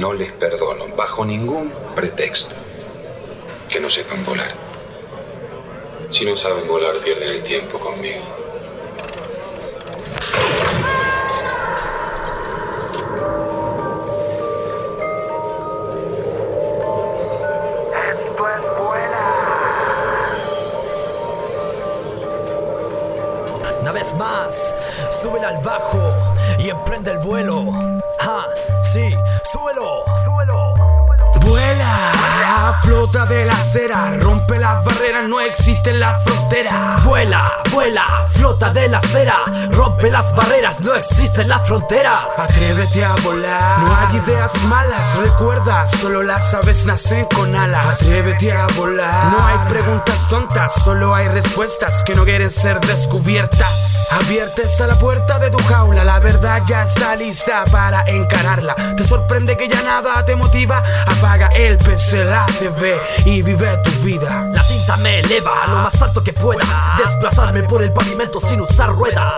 No les perdono, bajo ningún pretexto, que no sepan volar. Si no saben volar, pierden el tiempo conmigo. Una vez más, súbela al bajo y emprende el Flota de la acera, rompe las barreras, no existe la frontera. Vuela, vuela, flota de la acera, rompe las barreras, no existen las fronteras. Atrévete a volar, no hay ideas malas, recuerda, solo las aves nacen con alas. Atrévete a volar, no hay preguntas tontas, solo hay respuestas que no quieren ser descubiertas. Abierta está la puerta de tu jaula, la verdad ya está lista para encararla. Te sorprende que ya nada te motiva, apaga el PC, la TV y vive tu vida. La tinta me eleva a lo más alto que pueda, desplazarme por el pavimento sin usar ruedas.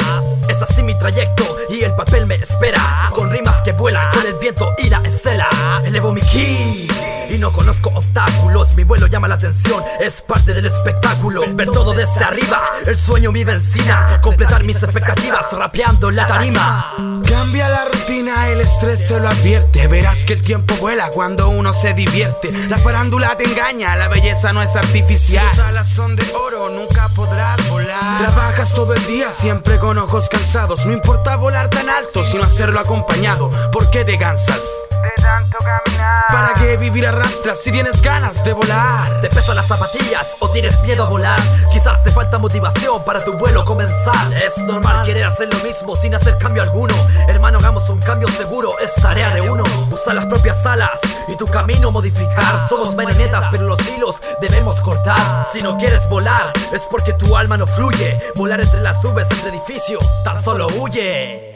Es así mi trayecto y el papel me espera, con rimas que vuelan con el viento y la estela. Elevo mi ki y no conozco obstáculos, mi vuelo llama la atención, es parte del espectáculo. Ver todo desde arriba, el sueño mi benzina, completar mis expectativas rapeando la tarima. Cambia la rutina, el estrés te lo advierte. Verás que el tiempo vuela cuando uno se divierte. La farándula te engaña, la belleza no es artificial. Tus alas son de oro, nunca podrás volar. Trabajas todo el día, siempre con ojos cansados. No importa volar tan alto, sino hacerlo acompañado. ¿Por qué te cansas? De tanto caminar. ¿Para qué vivir arrastras si tienes ganas de volar? ¿Te pesan las zapatillas o tienes miedo a volar? Quizás te falta motivación para tu vuelo comenzar. Es normal querer hacer lo mismo sin hacer cambio alguno. Hermano, hagamos un cambio seguro, es tarea de uno. Usa las propias alas y tu camino modificar. Somos marionetas, pero los hilos debemos cortar. Si no quieres volar, es porque tu alma no fluye. Volar entre las nubes, entre edificios, tan solo huye.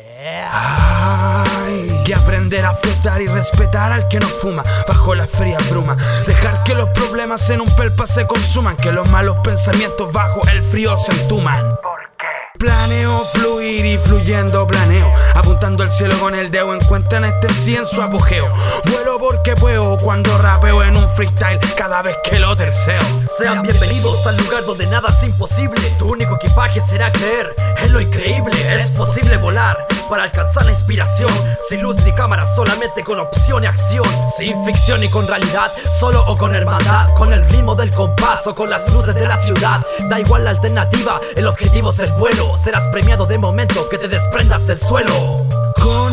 Ay, que aprender a flotar y respetar al que no fuma bajo la fría bruma. Dejar que los problemas en un pelpa se consuman, que los malos pensamientos bajo el frío se entuman. ¿Por qué? Planeo fluir y fluyendo planeo Apuntando al cielo con el dedo Encuentran este sí en su apogeo Vuelo porque puedo cuando rapeo en un freestyle Cada vez que lo terceo Sean bienvenidos al lugar donde nada es imposible. Tu único equipaje será creer en lo increíble. Es posible volar para alcanzar la inspiración. Sin luz ni cámara, solamente con opción y acción. Sin ficción y con realidad, solo o con hermandad. Con el ritmo del compás o con las luces de la ciudad. Da igual la alternativa, el objetivo es el vuelo. Serás premiado de momento que te desprendas del suelo.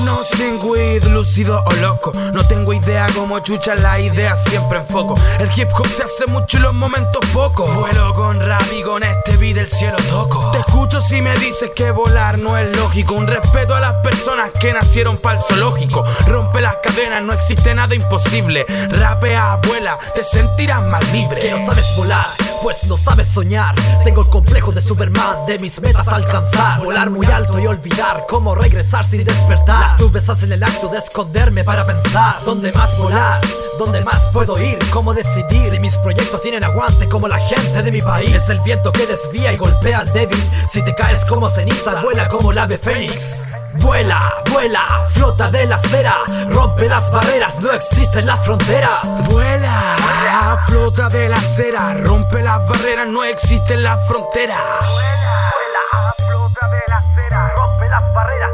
Conocen weed, lúcido o loco. No tengo idea cómo chucha la idea siempre en foco. El hip hop se hace mucho y los momentos poco. Vuelo con rap y con este beat el cielo toco. Te escucho si me dices que volar no es lógico. Un respeto a las personas que nacieron para el zoológico. Rompe las cadenas, no existe nada imposible. Rapea, vuela, te sentirás más libre. Que no sabes volar, pues no sabes soñar. Tengo el complejo de Superman, de mis metas alcanzar. Volar muy alto y olvidar cómo regresar sin despertar. Las nubes hacen el acto de esconderme para pensar. ¿Dónde más volar? ¿Dónde más puedo ir? ¿Cómo decidir? Si mis proyectos tienen aguante como la gente de mi país. Es el viento que desvía y golpea al débil. Si te caes como ceniza, vuela como el ave fénix. Vuela, vuela, flota de la acera, rompe las barreras, no existen las fronteras. Vuela, flota de la acera Rompe las barreras, no existen las fronteras Vuela, flota de la acera, rompe las barreras,